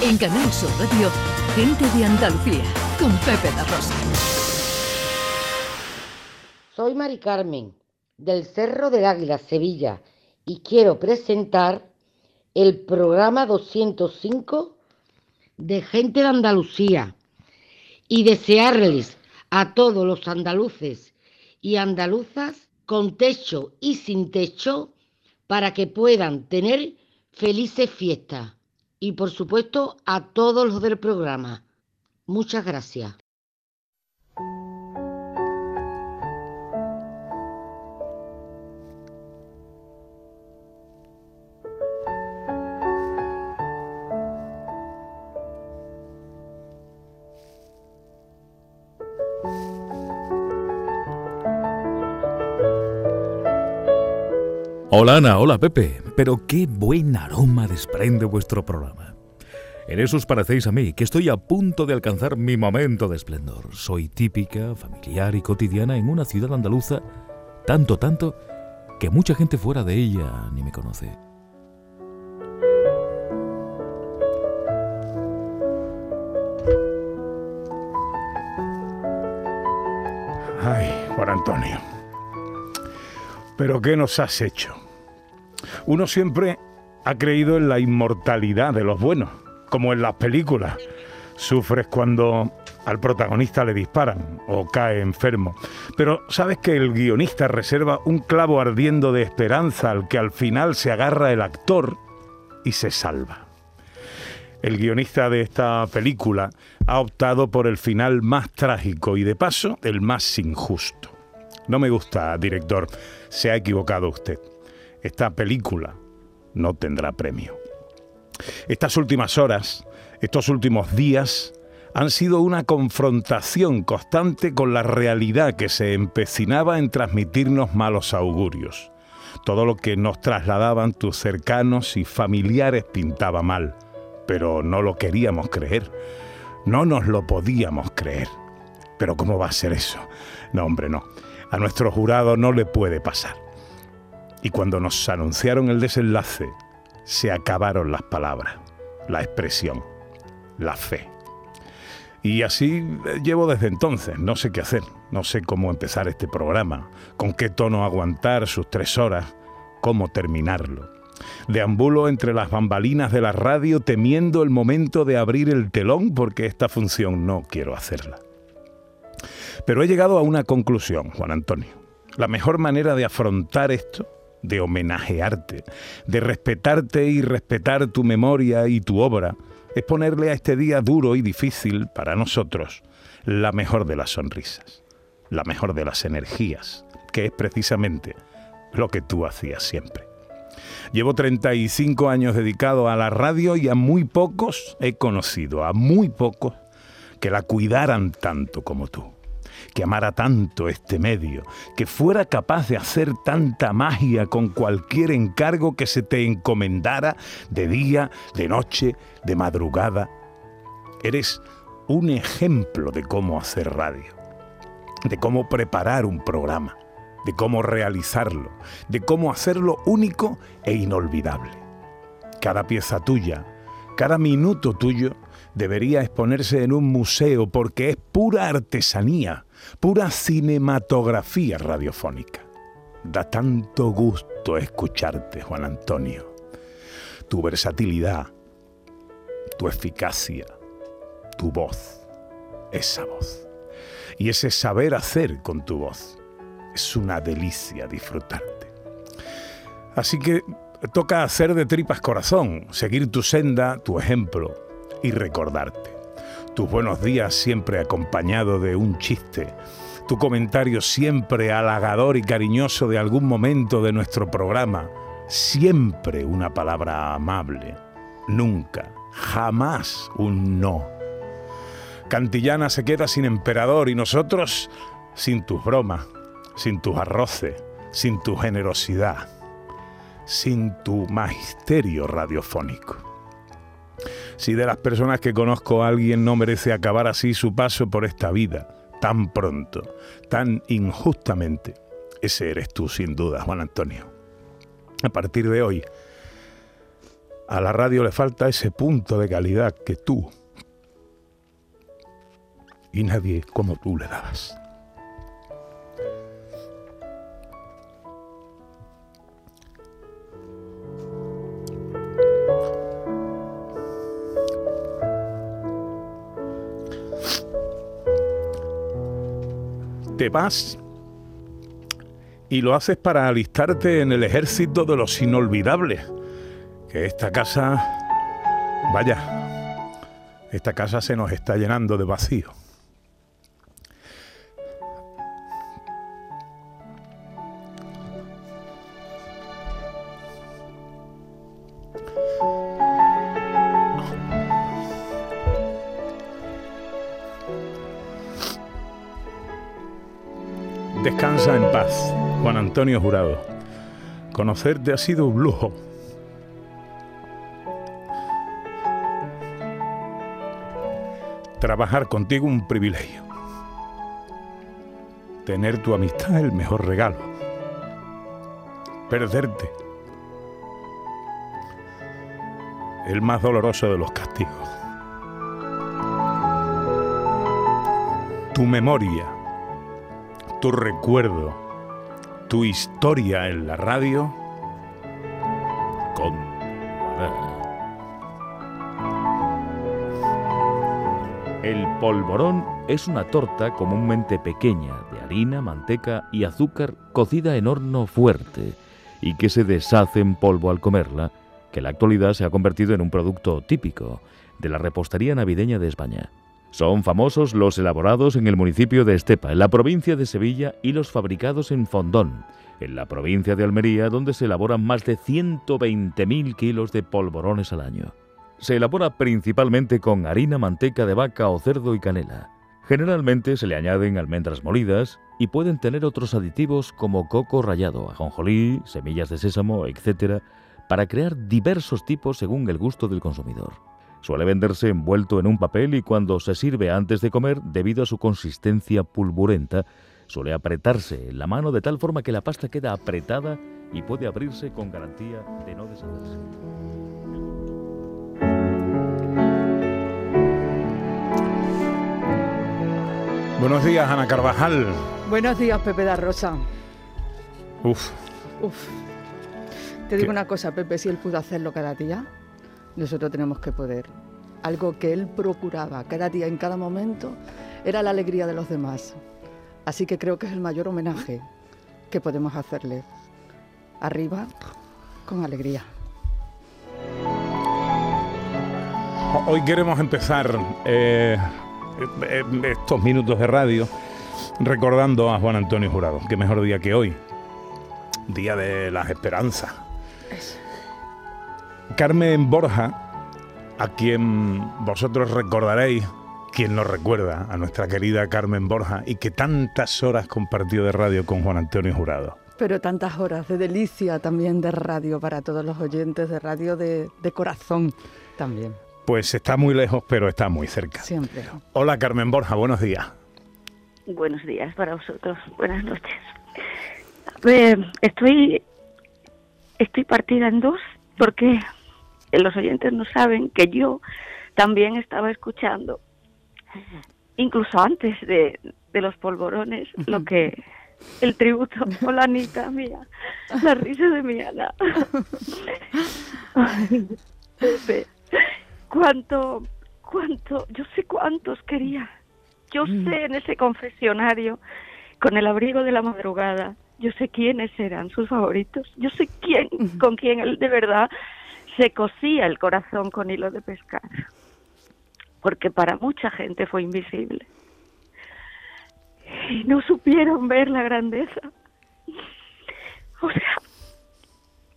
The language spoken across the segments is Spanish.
En Canal Sur Radio, Gente de Andalucía, con Pepe da Rosa. Soy Mari Carmen, del Cerro del Águila, Sevilla, y quiero presentar el programa 205 de Gente de Andalucía y desearles a todos los andaluces y andaluzas con techo y sin techo para que puedan tener felices fiestas. Y por supuesto a todos los del programa. Muchas gracias. Hola Ana, hola Pepe, pero qué buen aroma desprende vuestro programa. En eso os parecéis a mí, que estoy a punto de alcanzar mi momento de esplendor. Soy típica, familiar y cotidiana en una ciudad andaluza, tanto, tanto, que mucha gente fuera de ella ni me conoce. Ay, Juan Antonio. ¿Pero qué nos has hecho? Uno siempre ha creído en la inmortalidad de los buenos, como en las películas. Sufres cuando al protagonista le disparan o cae enfermo. Pero sabes que el guionista reserva un clavo ardiendo de esperanza al que al final se agarra el actor y se salva. El guionista de esta película ha optado por el final más trágico y de paso el más injusto. No me gusta, director, se ha equivocado usted esta película no tendrá premio. Estas últimas horas, estos últimos días, han sido una confrontación constante con la realidad que se empecinaba en transmitirnos malos augurios. Todo lo que nos trasladaban tus cercanos y familiares pintaba mal, pero no lo queríamos creer. No nos lo podíamos creer. Pero ¿cómo va a ser eso? No, hombre, no. A nuestro jurado no le puede pasar. Y cuando nos anunciaron el desenlace, se acabaron las palabras, la expresión, la fe. Y así eh, llevo desde entonces, no sé qué hacer, no sé cómo empezar este programa, con qué tono aguantar sus tres horas, cómo terminarlo. Deambulo entre las bambalinas de la radio temiendo el momento de abrir el telón porque esta función no quiero hacerla. Pero he llegado a una conclusión, Juan Antonio. La mejor manera de afrontar esto de homenajearte, de respetarte y respetar tu memoria y tu obra, es ponerle a este día duro y difícil para nosotros la mejor de las sonrisas, la mejor de las energías, que es precisamente lo que tú hacías siempre. Llevo 35 años dedicado a la radio y a muy pocos he conocido, a muy pocos que la cuidaran tanto como tú que amara tanto este medio, que fuera capaz de hacer tanta magia con cualquier encargo que se te encomendara de día, de noche, de madrugada. Eres un ejemplo de cómo hacer radio, de cómo preparar un programa, de cómo realizarlo, de cómo hacerlo único e inolvidable. Cada pieza tuya, cada minuto tuyo, debería exponerse en un museo porque es pura artesanía, pura cinematografía radiofónica. Da tanto gusto escucharte, Juan Antonio. Tu versatilidad, tu eficacia, tu voz, esa voz. Y ese saber hacer con tu voz. Es una delicia disfrutarte. Así que toca hacer de tripas corazón, seguir tu senda, tu ejemplo y recordarte tus buenos días siempre acompañado de un chiste, tu comentario siempre halagador y cariñoso de algún momento de nuestro programa, siempre una palabra amable, nunca, jamás un no. Cantillana se queda sin emperador y nosotros sin tus bromas, sin tus arroces, sin tu generosidad, sin tu magisterio radiofónico. Si de las personas que conozco alguien no merece acabar así su paso por esta vida, tan pronto, tan injustamente, ese eres tú sin duda, Juan Antonio. A partir de hoy, A la radio le falta ese punto de calidad que tú y nadie como tú le dabas. Vas y lo haces para alistarte en el ejército de los inolvidables. Que esta casa, vaya, esta casa se nos está llenando de vacío. Antonio Jurado. Conocerte ha sido un lujo. Trabajar contigo un privilegio. Tener tu amistad el mejor regalo. Perderte. El más doloroso de los castigos. Tu memoria tu recuerdo, tu historia en la radio con El polvorón es una torta comúnmente pequeña de harina, manteca y azúcar cocida en horno fuerte y que se deshace en polvo al comerla, que en la actualidad se ha convertido en un producto típico de la repostería navideña de España. Son famosos los elaborados en el municipio de Estepa, en la provincia de Sevilla, y los fabricados en Fondón, en la provincia de Almería, donde se elaboran más de 120.000 kilos de polvorones al año. Se elabora principalmente con harina, manteca de vaca o cerdo y canela. Generalmente se le añaden almendras molidas y pueden tener otros aditivos como coco rallado, ajonjolí, semillas de sésamo, etc., para crear diversos tipos según el gusto del consumidor. Suele venderse envuelto en un papel y cuando se sirve antes de comer, debido a su consistencia pulburenta, suele apretarse en la mano de tal forma que la pasta queda apretada y puede abrirse con garantía de no deshacerse. Buenos días, Ana Carvajal. Buenos días, Pepe da Rosa. Uf. Uf. Te digo una cosa, Pepe, si él pudo hacerlo cada día, nosotros tenemos que poder. Algo que él procuraba cada día, en cada momento, era la alegría de los demás. Así que creo que es el mayor homenaje que podemos hacerle. Arriba, con alegría. Hoy queremos empezar eh, eh, estos minutos de radio recordando a Juan Antonio Jurado. Qué mejor día que hoy. Día de las esperanzas. Carmen Borja, a quien vosotros recordaréis, quien nos recuerda a nuestra querida Carmen Borja y que tantas horas compartió de radio con Juan Antonio Jurado. Pero tantas horas de delicia también de radio para todos los oyentes, de radio de, de corazón también. Pues está muy lejos, pero está muy cerca. Siempre. Hola Carmen Borja, buenos días. Buenos días para vosotros, buenas noches. Eh, estoy, estoy partida en dos porque los oyentes no saben que yo también estaba escuchando, incluso antes de, de los polvorones, lo que el tributo o la Anita mía, la risa de mi Ana. Ay, Pepe, cuánto, cuánto, yo sé cuántos quería. Yo sé en ese confesionario, con el abrigo de la madrugada, yo sé quiénes eran sus favoritos. Yo sé quién, con quién él de verdad se cosía el corazón con hilo de pescar. Porque para mucha gente fue invisible. Y no supieron ver la grandeza. O sea,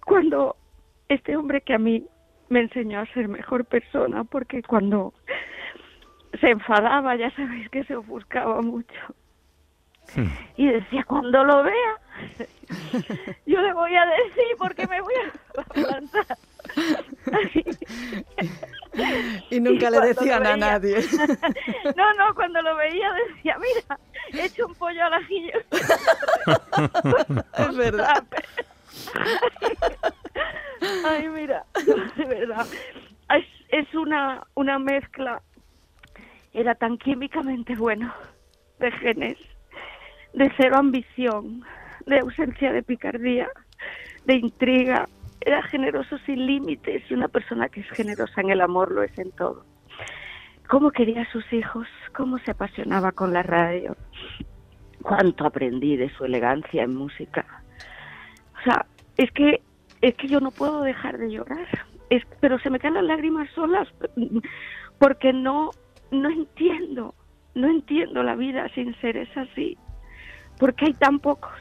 cuando este hombre que a mí me enseñó a ser mejor persona, porque cuando se enfadaba, ya sabéis que se ofuscaba mucho. Y decía, cuando lo vea, yo le voy a decir porque me voy a plantar. Y nunca Y le decían a nadie. No, no, cuando lo veía decía, mira, he hecho un pollo al ajillo. es verdad. Ay, mi mira, de verdad, es, es una, una mezcla. Era tan químicamente bueno, de genes, de cero ambición, de ausencia de picardía, de intriga. Era generoso sin límites y una persona que es generosa en el amor lo es en todo. Cómo quería a sus hijos, cómo se apasionaba con la radio, cuánto aprendí de su elegancia en música. O sea, es que es que yo no puedo dejar de llorar. Es, pero se me caen las lágrimas solas porque no no entiendo, no entiendo la vida sin seres así. Porque hay tan pocos.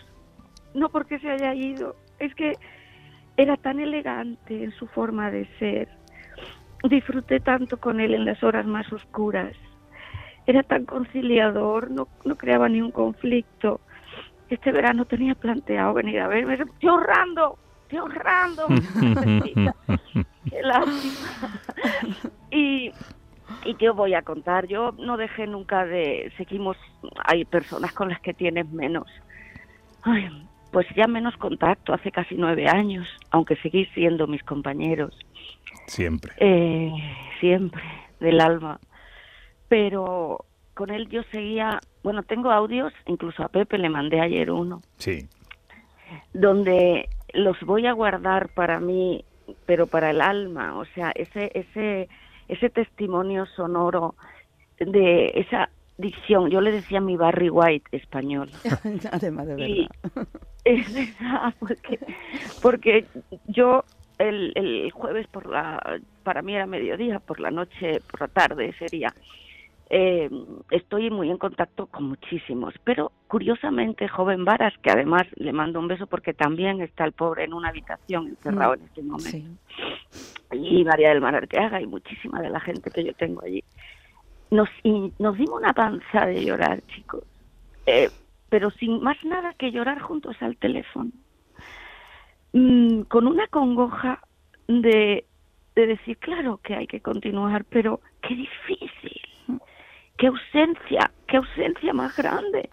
No porque se haya ido, es que era tan elegante en su forma de ser. Disfruté tanto con él en las horas más oscuras. Era tan conciliador, no, no creaba ni un conflicto. Este verano tenía planteado venir a verme. Estoy ahorrando, estoy ahorrando. Qué lástima. Y, y te voy a contar, yo no dejé nunca de, seguimos, hay personas con las que tienes menos. Ay, pues ya menos contacto, hace casi nueve años, aunque seguís siendo mis compañeros. Siempre. Eh, siempre, del alma. Pero con él yo seguía, bueno, tengo audios, incluso a Pepe le mandé ayer uno. Sí. Donde los voy a guardar para mí, pero para el alma, o sea, ese, ese, ese testimonio sonoro de esa dicción. Yo le decía mi Barry White español. Además de verdad. Y es verdad, porque, porque yo el, el jueves por la, para mí era mediodía, por la noche, por la tarde sería. Eh, estoy muy en contacto con muchísimos, pero curiosamente joven Varas, que además le mando un beso porque también está el pobre en una habitación encerrado en este momento, Sí. y María del Mar Arteaga y muchísima de la gente que yo tengo allí. Nos, y nos dimos una panza de llorar, chicos, eh, pero sin más nada que llorar juntos al teléfono, Mm, con una congoja de, de decir, claro que hay que continuar, pero qué difícil, qué ausencia, qué ausencia más grande,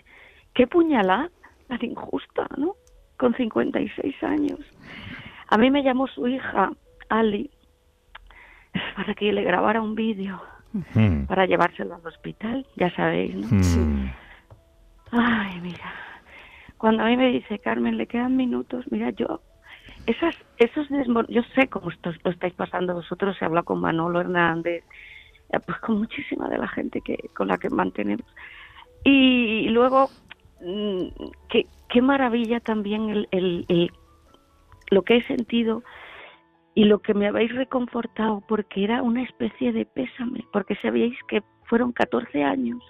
qué puñalada tan injusta, ¿no? Con 56 años. A mí me llamó su hija, Ali, para que le grabara un vídeo Mm, para llevárselo al hospital, ya sabéis, ¿no? mm. Ay, mira, cuando a mí me dice Carmen, le quedan minutos, mira, yo, esas, esos desmor yo sé cómo esto, lo estáis pasando vosotros, se habla con Manolo Hernández, eh, pues con muchísima de la gente que con la que mantenemos. Y, luego, mm, qué, qué maravilla también el, el, el- lo que he sentido y lo que me habéis reconfortado, porque era una especie de pésame, porque sabíais que fueron 14 años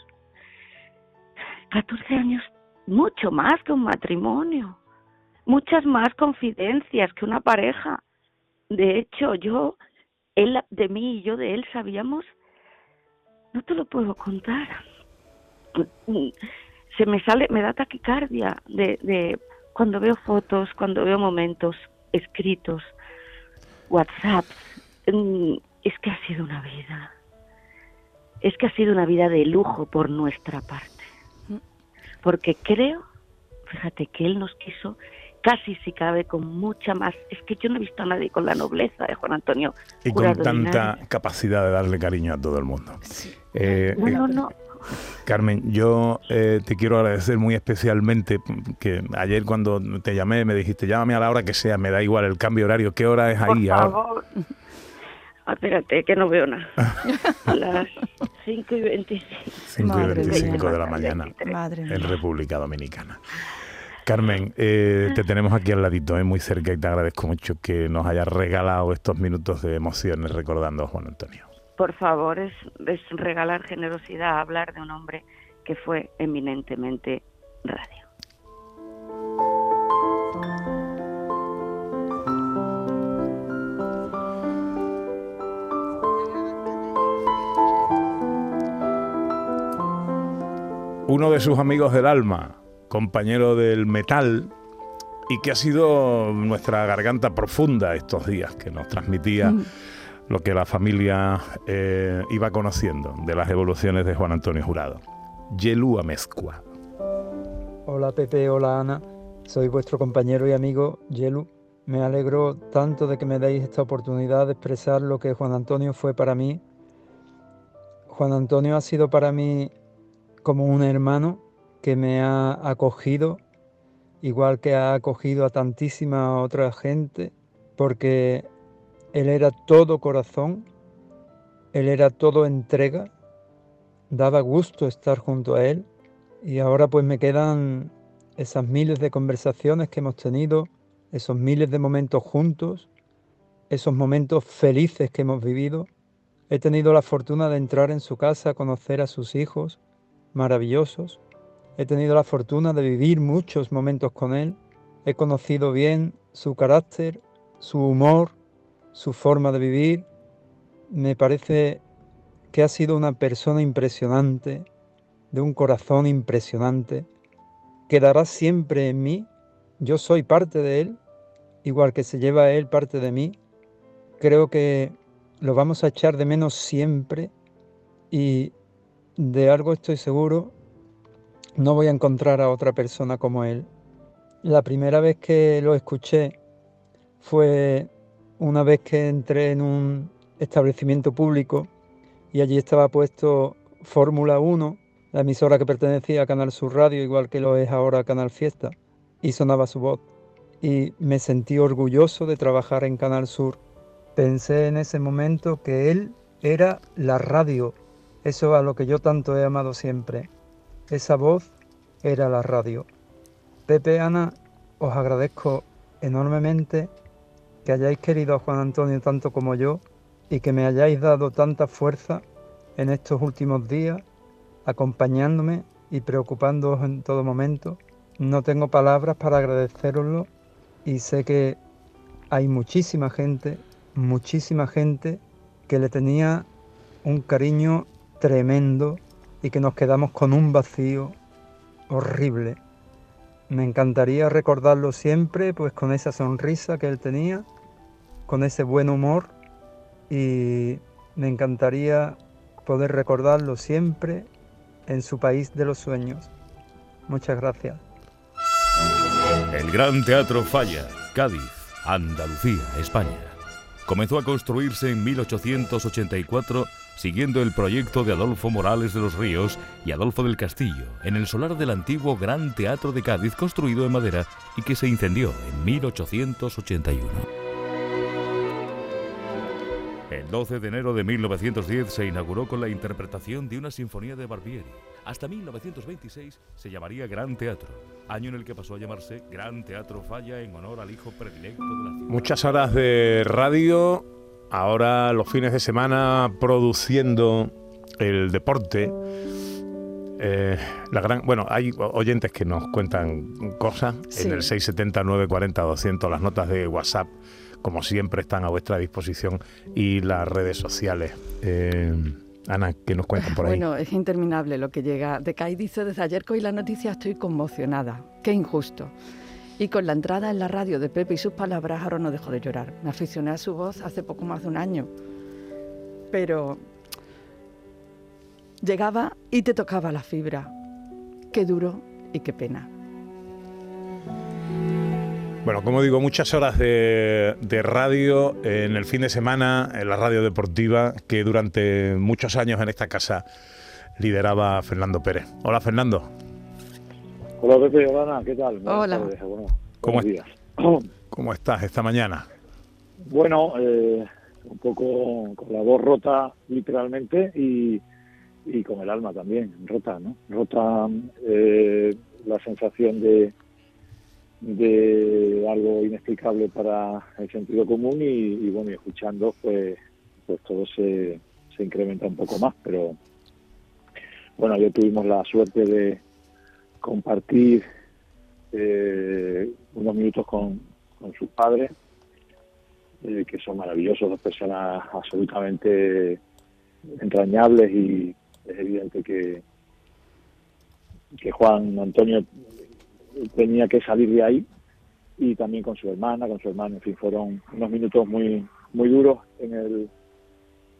14 años, mucho más que un matrimonio, muchas más confidencias que una pareja. De hecho, yo, él de mí y yo de él sabíamos, no te lo puedo contar. Se me sale, me da taquicardia de, de cuando veo fotos, cuando veo momentos escritos, WhatsApp. Es que ha sido una vida. Es que ha sido una vida de lujo por nuestra parte porque creo, fíjate, que él nos quiso casi si cabe con mucha más. Es que yo no he visto a nadie con la nobleza de Juan Antonio. Y con tanta capacidad de darle cariño a todo el mundo. Eh, No, eh, no, no. Carmen, yo eh, te quiero agradecer muy especialmente que ayer cuando te llamé me dijiste, llámame a la hora que sea, me da igual el cambio horario. ¿Qué hora es Por ahí ahora? favor. Ah, espérate, que no veo nada. A las 5 y 25. 5 y Madre 25 mía. de la mañana Madre en República Dominicana. Carmen, eh, te tenemos aquí al ladito, eh, muy cerca, y te agradezco mucho que nos hayas regalado estos minutos de emociones recordando a Juan Antonio. Por favor, es, es regalar generosidad hablar de un hombre que fue eminentemente radio. Uno de sus amigos del alma, compañero del metal, y que ha sido nuestra garganta profunda estos días, que nos transmitía lo que la familia eh, iba conociendo de las evoluciones de Juan Antonio Jurado. Yelu Amezcua. Hola Pepe, hola Ana, soy vuestro compañero y amigo Yelu Me alegro tanto de que me deis esta oportunidad de expresar lo que Juan Antonio fue para mí. Juan Antonio ha sido para mí como un hermano que me ha acogido, igual que ha acogido a tantísima otra gente, porque él era todo corazón, él era todo entrega, daba gusto estar junto a él y ahora pues me quedan esas miles de conversaciones que hemos tenido, esos miles de momentos juntos, esos momentos felices que hemos vivido. He tenido la fortuna de entrar en su casa, conocer a sus hijos, maravillosos. He tenido la fortuna de vivir muchos momentos con él. He conocido bien su carácter, su humor, su forma de vivir. Me parece que ha sido una persona impresionante, de un corazón impresionante. Quedará siempre en mí. Yo soy parte de él, igual que se lleva él parte de mí. Creo que lo vamos a echar de menos siempre y de algo estoy seguro, no voy a encontrar a otra persona como él. La primera vez que lo escuché fue una vez que entré en un establecimiento público y allí estaba puesto Fórmula 1, la emisora que pertenecía a Canal Sur Radio, igual que lo es ahora Canal Fiesta, y sonaba su voz. Y me sentí orgulloso de trabajar en Canal Sur. Pensé en ese momento que él era la radio eso a lo que yo tanto he amado siempre. Esa voz era la radio. Pepe, Ana, os agradezco enormemente que hayáis querido a Juan Antonio tanto como yo y que me hayáis dado tanta fuerza en estos últimos días, acompañándome y preocupándoos en todo momento. No tengo palabras para agradeceroslo y sé que hay muchísima gente, muchísima gente que le tenía un cariño tremendo y que nos quedamos con un vacío horrible. Me encantaría recordarlo siempre, pues con esa sonrisa que él tenía, con ese buen humor y me encantaría poder recordarlo siempre en su país de los sueños. Muchas gracias. El Gran Teatro Falla, Cádiz, Andalucía, España. Comenzó a construirse en 1884 siguiendo el proyecto de Adolfo Morales de los Ríos y Adolfo del Castillo, en el solar del antiguo Gran Teatro de Cádiz construido en madera y que se incendió en 1881. El 12 de enero de 1910 se inauguró con la interpretación de una sinfonía de Barbieri. Hasta 1926 se llamaría Gran Teatro, año en el que pasó a llamarse Gran Teatro Falla en honor al hijo predilecto de la ciudad. Muchas horas de radio ahora los fines de semana produciendo el deporte. Eh, la gran, bueno, hay oyentes que nos cuentan cosas en el 670 940 200 las notas de WhatsApp como siempre están a vuestra disposición y las redes sociales. Eh, Ana, ¿qué nos cuentan por ahí? Bueno, es interminable lo que llega. De Kai dice desde ayer hoy la noticia estoy conmocionada. Qué injusto. Y con la entrada en la radio de Pepe y sus palabras, ahora no dejo de llorar. Me aficioné a su voz hace poco más de un año. Pero llegaba y te tocaba la fibra. Qué duro y qué pena. Bueno, como digo, muchas horas de, de, radio en el fin de semana, en la radio deportiva, que durante muchos años en esta casa lideraba Fernando Pérez. Hola, Fernando. Hola Pepe, hola ¿qué tal? Hola. Bueno, ¿Cómo, días. ¿Cómo estás esta mañana? Bueno, eh, un poco con la voz rota literalmente y, y con el alma también rota, ¿no? Rota eh, la sensación de, de algo inexplicable para el sentido común y, bueno, y escuchando pues, pues todo se, se incrementa un poco más, pero bueno, ayer tuvimos la suerte de compartir eh, unos minutos con, sus padres, eh, que son maravillosos, dos personas absolutamente entrañables y es evidente que, que Juan Antonio tenía que salir de ahí y también con su hermana, con su hermano, en fin, fueron unos minutos muy muy duros en el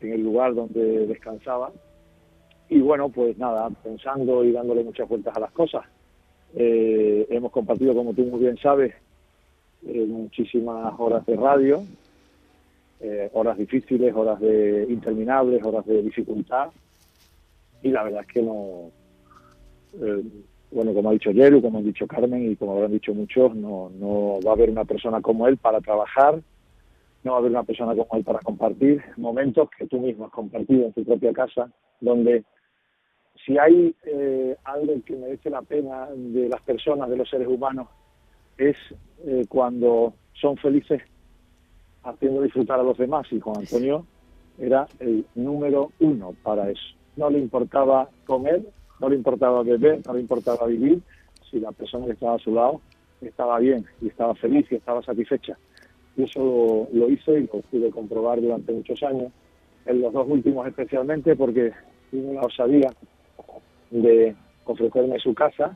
en el lugar donde descansaba y bueno, pues nada, pensando y dándole muchas vueltas a las cosas. Eh, hemos compartido, como tú muy bien sabes, eh, muchísimas horas de radio, eh, horas difíciles, horas de interminables, horas de dificultad. Y la verdad es que no, bueno, como ha dicho Yeru, como ha dicho Carmen y como habrán dicho muchos, no, no va a haber una persona como él para trabajar, no va a haber una persona como él para compartir momentos que tú mismo has compartido en tu propia casa, donde si hay eh, algo que merece la pena de las personas, de los seres humanos, es eh, cuando son felices haciendo disfrutar a los demás. Y Juan Antonio era el número uno para eso. No le importaba comer, no le importaba beber, no le importaba vivir, si la persona que estaba a su lado estaba bien y estaba feliz y estaba satisfecha. Y eso lo, lo hice y lo pude comprobar durante muchos años, en los dos últimos especialmente, porque tuve la osadía de ofrecerme su casa.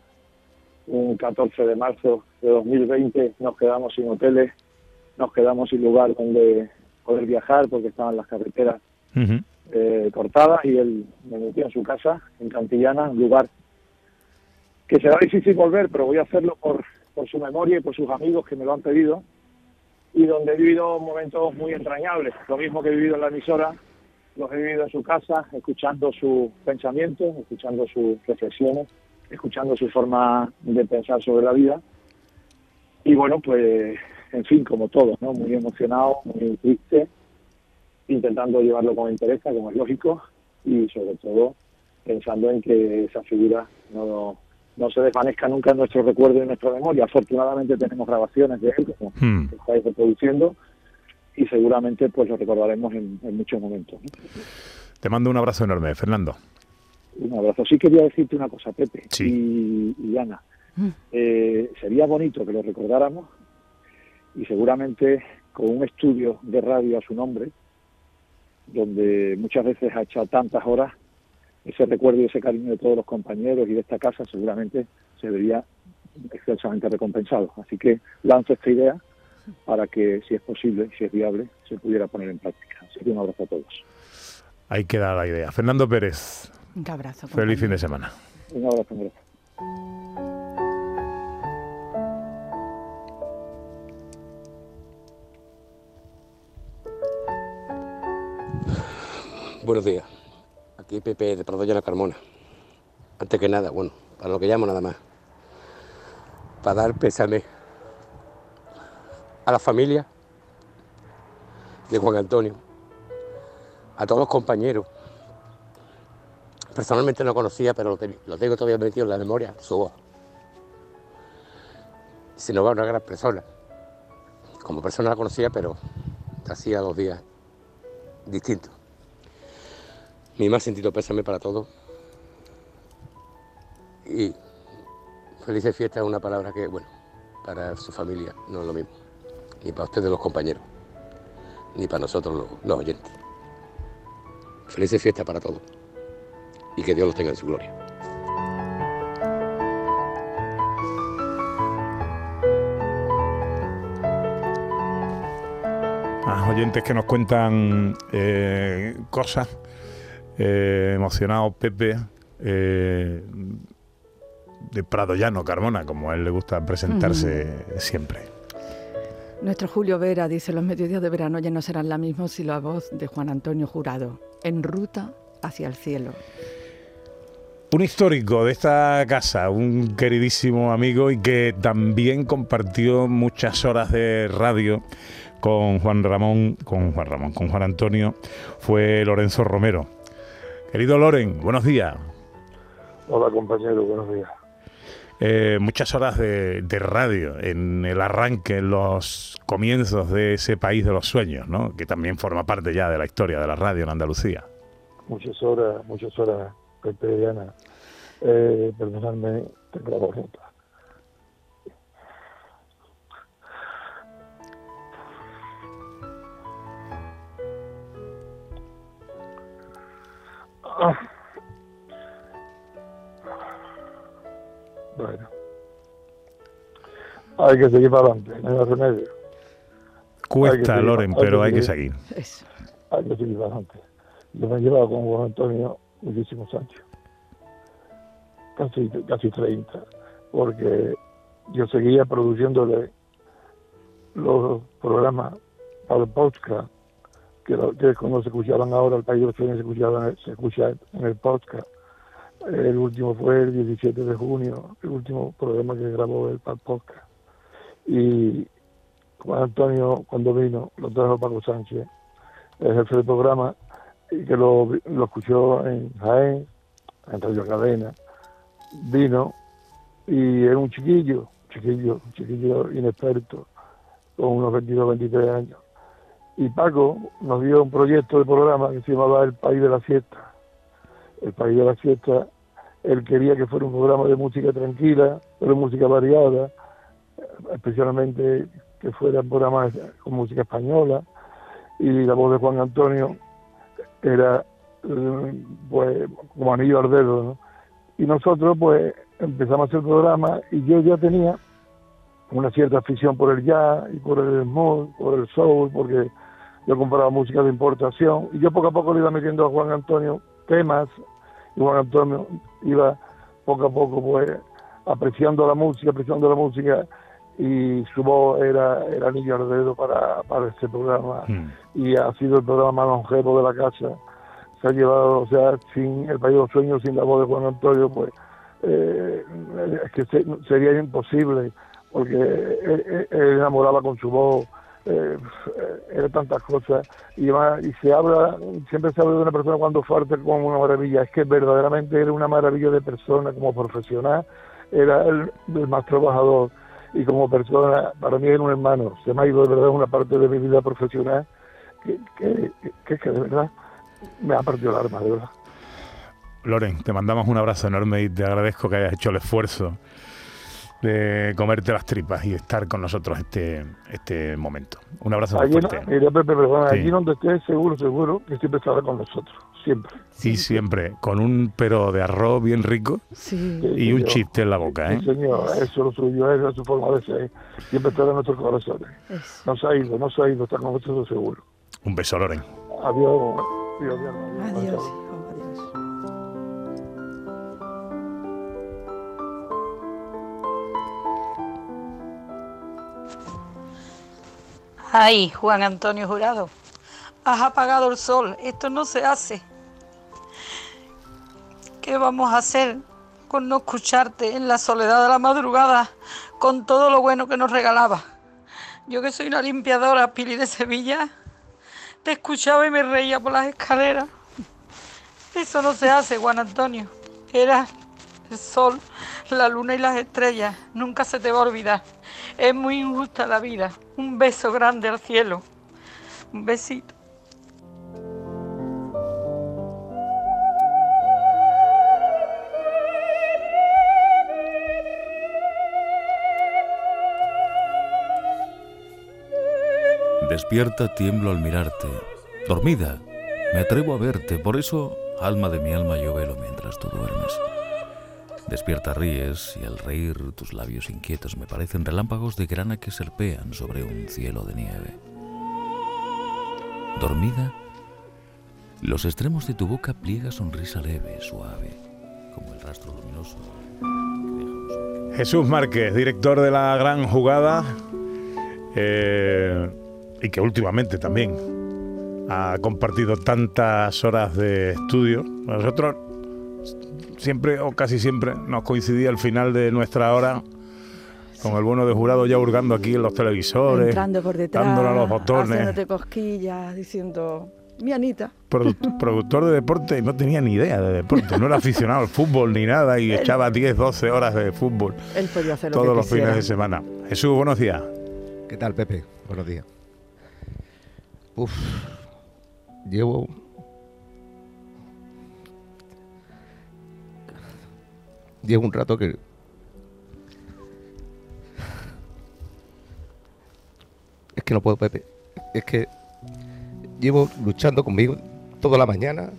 Un 14 de marzo de 2020 nos quedamos sin hoteles, nos quedamos sin lugar donde poder viajar porque estaban las carreteras eh, cortadas y él me metió en su casa, en Cantillana, un lugar que será difícil volver, pero voy a hacerlo por, por su memoria y por sus amigos que me lo han pedido y donde he vivido momentos muy entrañables, lo mismo que he vivido en la emisora, los he vivido en su casa, escuchando sus pensamientos, escuchando sus reflexiones, escuchando su forma de pensar sobre la vida. Y bueno, pues, en fin, como todos, ¿no? Muy emocionado, muy triste, intentando llevarlo con interés, como es lógico, y sobre todo pensando en que esa figura no, no se desvanezca nunca en nuestro recuerdo y en nuestra memoria. Afortunadamente tenemos grabaciones de él, como Hmm. que estáis reproduciendo, y seguramente pues lo recordaremos en, en muchos momentos. ¿no? Te mando un abrazo enorme, Fernando. Un abrazo. Sí quería decirte una cosa, Pepe Sí. y, y Ana. Eh, sería bonito que lo recordáramos y seguramente con un estudio de radio a su nombre, donde muchas veces ha echado tantas horas, ese recuerdo y ese cariño de todos los compañeros y de esta casa seguramente se vería excelsamente recompensado. Así que lanzo esta idea para que, si es posible, si es viable, se pudiera poner en práctica. Así que un abrazo a todos. Ahí queda la idea. Fernando Pérez, Un abrazo. feliz fin de semana. Un abrazo, un abrazo. Buenos días. Aquí Pepe de Prado Llano Carmona. Antes que nada, bueno, para lo que llamo nada más. Para dar pésame a la familia de Juan Antonio, a todos los compañeros. Personalmente no conocía, pero lo tengo todavía metido en la memoria, su voz. Se nos va una gran persona. Como persona la conocía, pero hacía dos días distintos. Mi más sentido pésame para todos. Y felices fiestas es una palabra que, bueno, para su familia no es lo mismo. Ni para ustedes los compañeros, ni para nosotros los, los oyentes. Felices fiestas para todos. Y que Dios los tenga en su gloria. Ah, oyentes que nos cuentan eh, cosas. Eh, emocionado Pepe eh, de Prado Llano, Carmona, como a él le gusta presentarse siempre. Nuestro Julio Vera dice, los mediodías de verano ya no serán la misma si la voz de Juan Antonio Jurado, en ruta hacia el cielo. Un histórico de esta casa, un queridísimo amigo y que también compartió muchas horas de radio con Juan Ramón, con Juan Ramón, con Juan Antonio, fue Lorenzo Romero. Querido Loren, buenos días. Hola compañero, buenos días. Eh, muchas horas de, de radio en el arranque, en los comienzos de ese país de los sueños, ¿no? que también forma parte ya de la historia de la radio en Andalucía. Muchas horas, muchas horas, Pepe y Ana. Eh, perdonadme, tengo la voz rota. Bueno. Hay que seguir para adelante, no hay remedio. Cuesta, seguir, Loren, hay pero hay que seguir. Eso. hay que seguir adelante. Yo me he llevado con Juan Antonio muchísimos años, casi, casi 30, porque yo seguía produciéndole los programas para el podcast, que, lo- que cuando se escuchaban ahora, el país de los sueños se escuchaba, se escucha en el podcast. El último fue el 17 de junio, el último programa que grabó el podcast. Y Juan Antonio, cuando vino, lo trajo Paco Sánchez, el jefe del programa, y que lo, lo escuchó en Jaén, en Radio Cadena, vino y era un chiquillo, chiquillo, chiquillo inexperto, con unos 22, 23 años. Y Paco nos dio un proyecto de programa que se llamaba El País de la Siesta. El País de la Siesta, él quería que fuera un programa de música tranquila, pero música variada, especialmente que fuera un programa con música española, y la voz de Juan Antonio era pues como anillo al ¿no? Y nosotros pues empezamos a hacer programa y yo ya tenía una cierta afición por el jazz y por el smooth, por el soul, porque yo compraba música de importación y yo poco a poco le iba metiendo a Juan Antonio temas y Juan Antonio iba poco a poco pues apreciando la música, apreciando la música y su voz era, era anillo al dedo para, para este programa y ha sido el programa más longevo de la casa. Se ha llevado, o sea, sin el País de los Sueños, sin la voz de Juan Antonio, pues eh, es que se- sería imposible, porque él enamoraba con su voz, eh, era tantas cosas, y, y se habla, siempre se habla de una persona cuando fuerte como una maravilla, es que verdaderamente era una maravilla de persona, como profesional, era el, más trabajador, y como persona, para mí era un hermano, se me ha ido de verdad una parte de mi vida profesional, que, que, que, que de verdad me ha partido el alma, de verdad. Loren, te mandamos un abrazo enorme y te agradezco que hayas hecho el esfuerzo de comerte las tripas y estar con nosotros este, este momento. Un abrazo Allí, no- fuerte. mira, Pepe, perdona, Sí. allí donde estés, seguro, seguro, que siempre estará con nosotros, siempre. Y siempre con un pero de arroz bien rico y un señor. chiste en la boca. ¿eh? Sí, señor, eso es lo suyo, esa es su forma de ser, siempre estará en nuestros corazones. No se ha ido, no se ha ido, está con nosotros seguro. Un beso, Loren. Adiós, adiós, adiós. Adiós, hijo, adiós. Ay, Juan Antonio Jurado, has apagado el sol, esto no se hace. ¿Qué vamos a hacer con no escucharte en la soledad de la madrugada con todo lo bueno que nos regalaba? Yo que soy una limpiadora, Pili de Sevilla, te escuchaba y me reía por las escaleras. Eso no se hace, Juan Antonio. Era el sol, la luna y las estrellas. Nunca se te va a olvidar. Es muy injusta la vida. Un beso grande al cielo. Un besito. Despierta, tiemblo al mirarte. Dormida, me atrevo a verte, por eso, alma de mi alma, yo velo mientras tú duermes. Despierta, ríes, y al reír tus labios inquietos me parecen relámpagos de grana que serpean sobre un cielo de nieve. Dormida, los extremos de tu boca pliega sonrisa leve, suave, como el rastro luminoso. Jesús Márquez, director de la gran jugada, eh, y que últimamente también ha compartido tantas horas de estudio. Nosotros siempre o casi siempre nos coincidía al final de nuestra hora con el bueno de jurado ya hurgando aquí en los televisores, Entrando por detrás, dándole a los botones. haciéndote cosquillas, diciendo, mi Anita. Produ- productor de deporte y no tenía ni idea de deporte, no era aficionado al fútbol ni nada y echaba 10, 12 horas de fútbol Él podía hacer lo todos que los quisiera. fines de semana. Jesús, buenos días. ¿Qué tal, Pepe? Buenos días. Uf, llevo... Llevo un rato que... Es que no puedo, Pepe. Es que llevo luchando conmigo toda la mañana.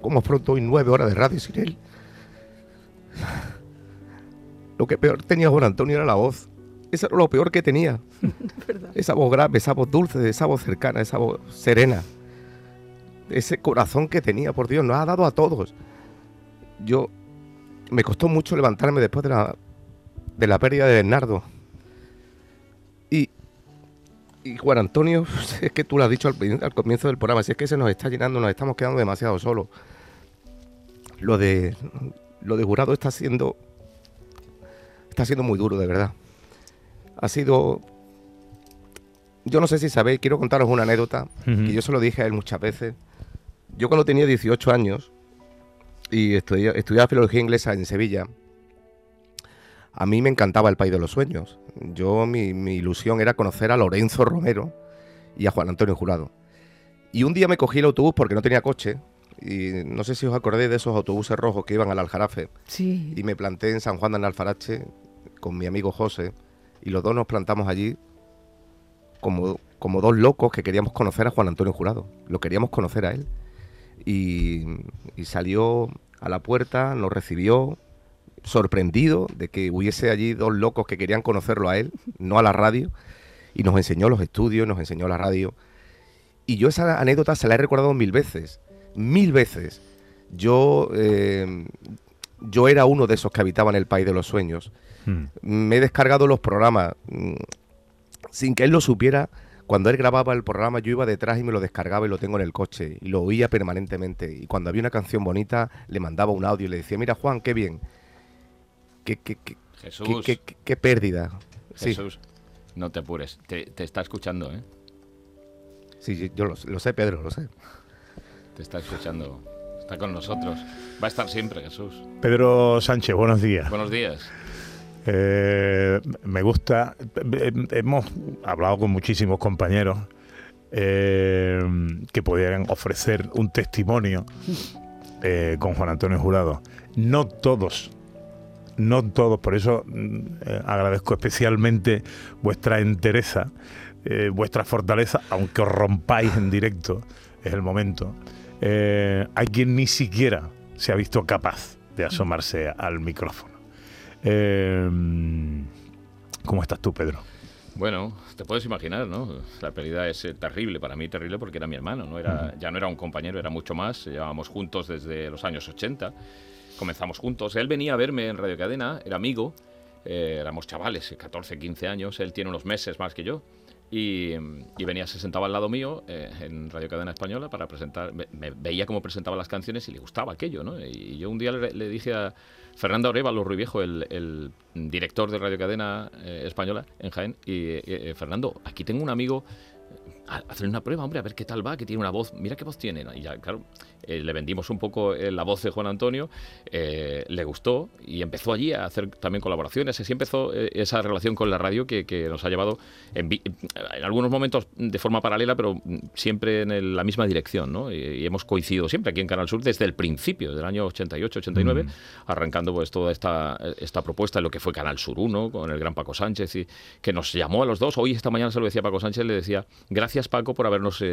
Como pronto hoy nueve horas de radio sin él. Lo que peor tenía Juan Antonio era la voz. Eso era lo peor que tenía. Esa voz grave, esa voz dulce, esa voz cercana, esa voz serena. Ese corazón que tenía, por Dios, nos ha dado a todos. Yo me costó mucho levantarme después de la, de la pérdida de Bernardo. Y Y Juan Antonio, es que tú lo has dicho al, al, comienzo del programa, si es que se nos está llenando, nos estamos quedando demasiado solos. Lo de lo de jurado está siendo está siendo muy duro, de verdad. Ha sido yo no sé si sabéis, quiero contaros una anécdota que yo se lo dije a él muchas veces. Yo cuando tenía 18 años y estudiaba filología inglesa en Sevilla, a mí me encantaba el País de los Sueños. Yo, mi, ilusión era conocer a Lorenzo Romero y a Juan Antonio Jurado. Y un día me cogí el autobús porque no tenía coche. Y no sé si os acordáis de esos autobuses rojos que iban al Aljarafe. Sí. Y me planté en San Juan de Alfarache con mi amigo José. Y los dos nos plantamos allí como, como dos locos que queríamos conocer a Juan Antonio Jurado. Lo queríamos conocer a él. Y, y salió a la puerta, nos recibió, sorprendido de que hubiese allí dos locos que querían conocerlo a él, no a la radio, y nos enseñó los estudios, nos enseñó la radio. Y yo esa anécdota se la he recordado mil veces, mil veces. Yo, eh, yo era uno de esos que habitaban el país de los sueños. Hmm. Me he descargado los programas mm, sin que él lo supiera. Cuando él grababa el programa, yo iba detrás y me lo descargaba y lo tengo en el coche y lo oía permanentemente. Y cuando había una canción bonita, le mandaba un audio y le decía, mira Juan, qué bien qué, Jesús, qué, pérdida. Jesús, no te apures, te, está escuchando, ¿eh? Sí, yo lo, sé, Pedro, lo sé. Te está escuchando, está con nosotros. Va a estar siempre, Jesús. Pedro Sánchez, buenos días. Buenos días. Eh, me gusta, hemos hablado con muchísimos compañeros eh, que podrían ofrecer un testimonio eh, con Juan Antonio Jurado. No todos no todos, por eso mm, eh, agradezco especialmente vuestra entereza, eh, vuestra fortaleza, aunque os rompáis en directo, es el momento. Eh, hay quien ni siquiera se ha visto capaz de asomarse al micrófono. ¿Cómo estás tú, Pedro? Bueno, te puedes imaginar, ¿no? La pérdida es terrible, para mí terrible porque era mi hermano, ¿no? Era, Ya no era un compañero, era mucho más, llevábamos juntos desde los años 80 comenzamos juntos. Él venía a verme en Radio Cadena, era amigo, eh, éramos chavales, 14, 15 años, él tiene unos meses más que yo. Y, venía, se sentaba al lado mío eh, en Radio Cadena Española para presentar, me, veía cómo presentaba las canciones y le gustaba aquello, ¿no? Y yo un día le, dije a Fernando Arevalo Ruiviejo, el, el director de Radio Cadena eh, Española en Jaén, y Fernando, aquí tengo un amigo hacer una prueba, hombre, a ver qué tal va, que tiene una voz, mira qué voz tiene. Y ya, claro, eh, le vendimos un poco eh, la voz de Juan Antonio, eh, le gustó y empezó allí a hacer también colaboraciones. Así empezó esa relación con la radio que, nos ha llevado en, algunos momentos de forma paralela, pero siempre en la misma dirección, ¿no? Y, hemos coincidido siempre aquí en Canal Sur desde el principio, del año 88, 89, mm. arrancando pues toda esta, esta propuesta, lo que fue Canal Sur 1, con el gran Paco Sánchez, y que nos llamó a los dos. Hoy, esta mañana se lo decía Paco Sánchez, le decía, gracias Paco por habernos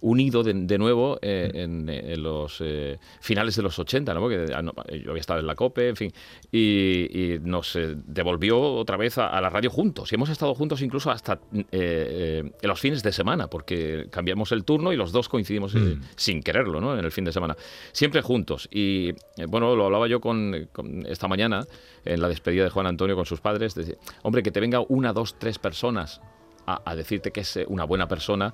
unido de, nuevo en, en los eh, finales de los 80, ¿no? porque ah, yo había estado en la COPE, en fin, y, nos eh, devolvió otra vez a, la radio juntos. Y hemos estado juntos incluso hasta eh, en los fines de semana, porque cambiamos el turno y los dos coincidimos mm. sin quererlo ¿no? en el fin de semana. Siempre juntos. Y bueno, lo hablaba yo con, esta mañana en la despedida de Juan Antonio con sus padres. Decir, hombre, que te venga una, dos, tres personas a decirte que es una buena persona,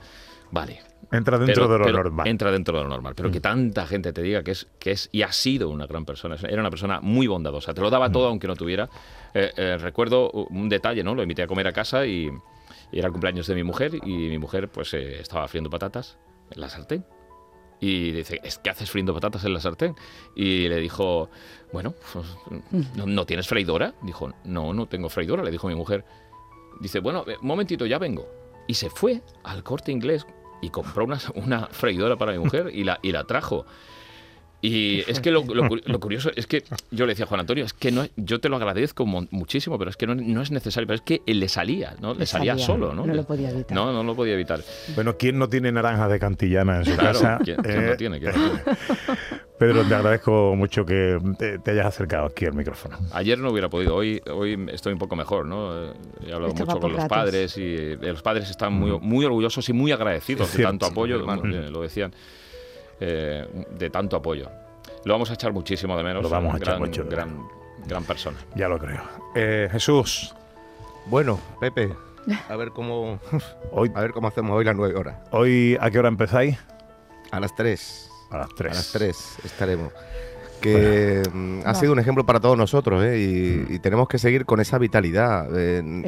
vale, Entra dentro de lo normal. Entra dentro de lo normal. Pero que mm. tanta gente te diga que es, que es y ha sido una gran persona. Era una persona muy bondadosa. Te lo daba mm. todo aunque no tuviera. Eh, eh, recuerdo un detalle, ¿no? Lo invité a comer a casa y, era el cumpleaños de mi mujer y mi mujer pues eh, estaba friendo patatas en la sartén. Y dice, ¿es que haces friendo patatas en la sartén? Y le dijo, bueno, pues, ¿no, ¿no, tienes freidora? Dijo, no, no tengo freidora, le dijo mi mujer. Dice, bueno, un momentito, ya vengo. Y se fue al corte inglés y compró una, una freidora para mi mujer y la, y la trajo. Y es que lo, curioso es que yo le decía a Juan Antonio, es que no, yo te lo agradezco muchísimo, pero es que no, es necesario, pero es que él le salía, ¿no? Le, salía, solo, ¿no? No lo podía evitar. No, no lo podía evitar. Bueno, ¿quién no tiene naranjas de cantillana en su casa? ¿quién, no eh, tiene? Pedro, te agradezco mucho que te, hayas acercado aquí al micrófono. Ayer no hubiera podido, hoy, hoy estoy un poco mejor, ¿no? He hablado mucho con los padres y eh, los padres están muy, muy orgullosos y muy agradecidos de tanto apoyo, lo decían. Eh, de tanto apoyo. Lo vamos a echar muchísimo de menos. Lo vamos a echar mucho gran, gran persona. Ya lo creo. Eh, Jesús. Bueno, Pepe, A ver cómo, Hoy, a ver cómo hacemos hoy las nueve horas. hoy ¿A qué hora empezáis? A las tres. A las 3. A las tres estaremos. Que mm, ha sido un ejemplo para todos nosotros ¿eh? y, y tenemos que seguir con esa vitalidad. Eh,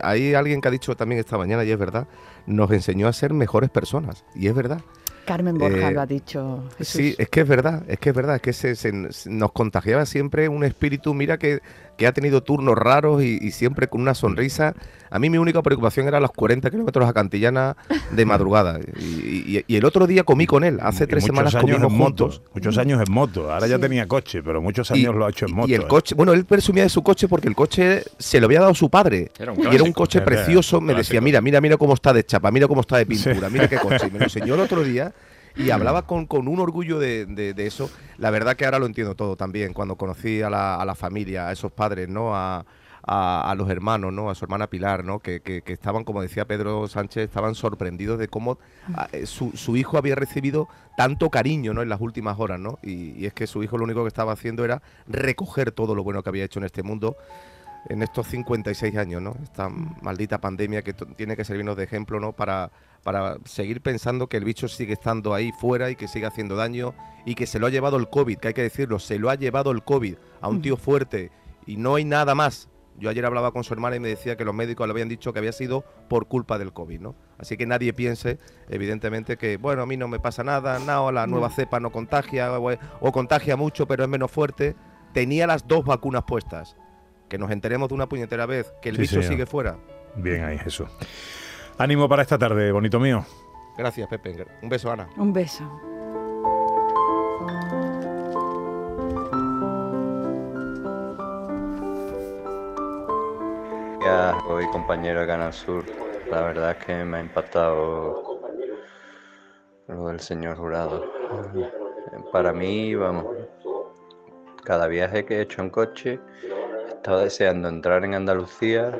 hay alguien que ha dicho también esta mañana, y es verdad, nos enseñó a ser mejores personas. Y es verdad. Carmen Borja Eh, lo ha dicho. Jesús. Sí, es que es verdad, es que es verdad, es que se, se- se- nos contagiaba siempre un espíritu, mira que, que ha tenido turnos raros y, y siempre con una sonrisa. A mí mi única preocupación era los 40 kilómetros a Cantillana de madrugada. Y, y- y el otro día comí con él, hace tres muchos semanas años comimos en moto, juntos. Muchos años en moto. Ahora ya Sí. tenía coche, pero muchos Y- años lo ha hecho en moto. Y el ¿eh? coche, bueno, él presumía de su coche porque el coche se lo había dado su padre. Era un y era un clásico. coche Era precioso. Me clásico. decía, mira, mira, mira cómo está de chapa, mira cómo está de pintura, Sí. mira qué coche. Y me lo enseñó el otro día y hablaba con, con un orgullo de, de- eso. La verdad que ahora lo entiendo todo también. Cuando conocí a la, a la familia, a esos padres, ¿no? A, a- los hermanos, ¿no? A su hermana Pilar, ¿no? Que, que- estaban, como decía Pedro Sánchez, estaban sorprendidos de cómo a- eh, su, su hijo había recibido tanto cariño, ¿no? En las últimas horas, ¿no? Y es que su hijo lo único que estaba haciendo era recoger todo lo bueno que había hecho en este mundo en estos 56 años, ¿no? Esta maldita pandemia que tiene que servirnos de ejemplo, ¿no? Para, para seguir pensando que el bicho sigue estando ahí fuera y que sigue haciendo daño y que se lo ha llevado el COVID, que hay que decirlo, se lo ha llevado el COVID a un tío fuerte y no hay nada más. Yo ayer hablaba con su hermana y me decía que los médicos le habían dicho que había sido por culpa del COVID, ¿no? Así que nadie piense, evidentemente, que, bueno, a mí no me pasa nada, no, la nueva cepa no contagia o, o contagia mucho pero es menos fuerte. Tenía las dos vacunas puestas. Que nos enteremos de una puñetera vez que el Sí, bicho señor. sigue fuera. Bien ahí, Jesús. Ánimo para esta tarde, bonito mío. Gracias, Pepe. Un beso, Ana. Un beso. Ya, hoy compañero de Canal Sur, la verdad es que me ha impactado lo del señor jurado. Para mí, vamos, cada viaje que he hecho en coche, estaba deseando entrar en Andalucía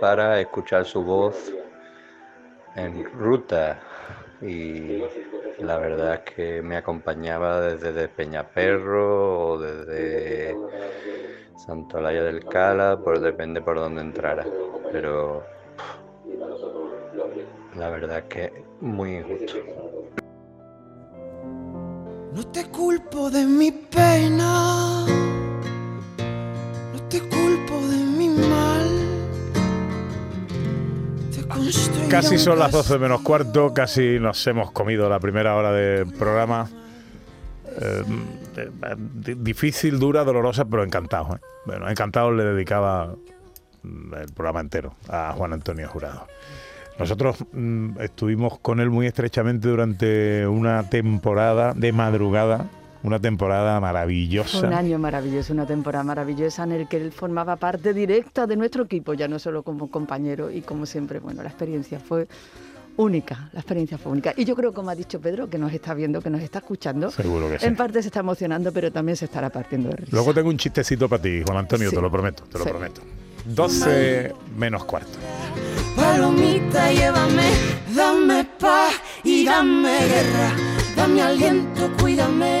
para escuchar su voz en ruta y la verdad es que me acompañaba desde de Peñaperro o desde Santolaya del Cala, pues depende por dónde entrara. Pero la verdad es que muy injusto. No te culpo de mi pena, Casi son las castillo 12 menos cuarto, casi nos hemos comido la primera hora del programa. Eh, di- difícil, dura, dolorosa, pero encantado. ¿eh? Bueno, encantado le dedicaba mm, el programa entero a Juan Antonio Jurado. Nosotros mm, estuvimos con él muy estrechamente durante una temporada de madrugada, una temporada maravillosa. Un año maravilloso, una temporada maravillosa en el que él formaba parte directa de nuestro equipo, ya no solo como compañero y como siempre, bueno, la experiencia fue única, la experiencia fue única. Y yo creo, como ha dicho Pedro, que nos está viendo, que nos está escuchando, Seguro que sí. en parte se está emocionando, pero también se estará partiendo de risa. Luego tengo un chistecito para ti, Juan Antonio, Sí. te lo prometo, te lo Sí. prometo. 12 menos cuarto. Palomita, llévame, dame paz y dame guerra, dame aliento, cuídame,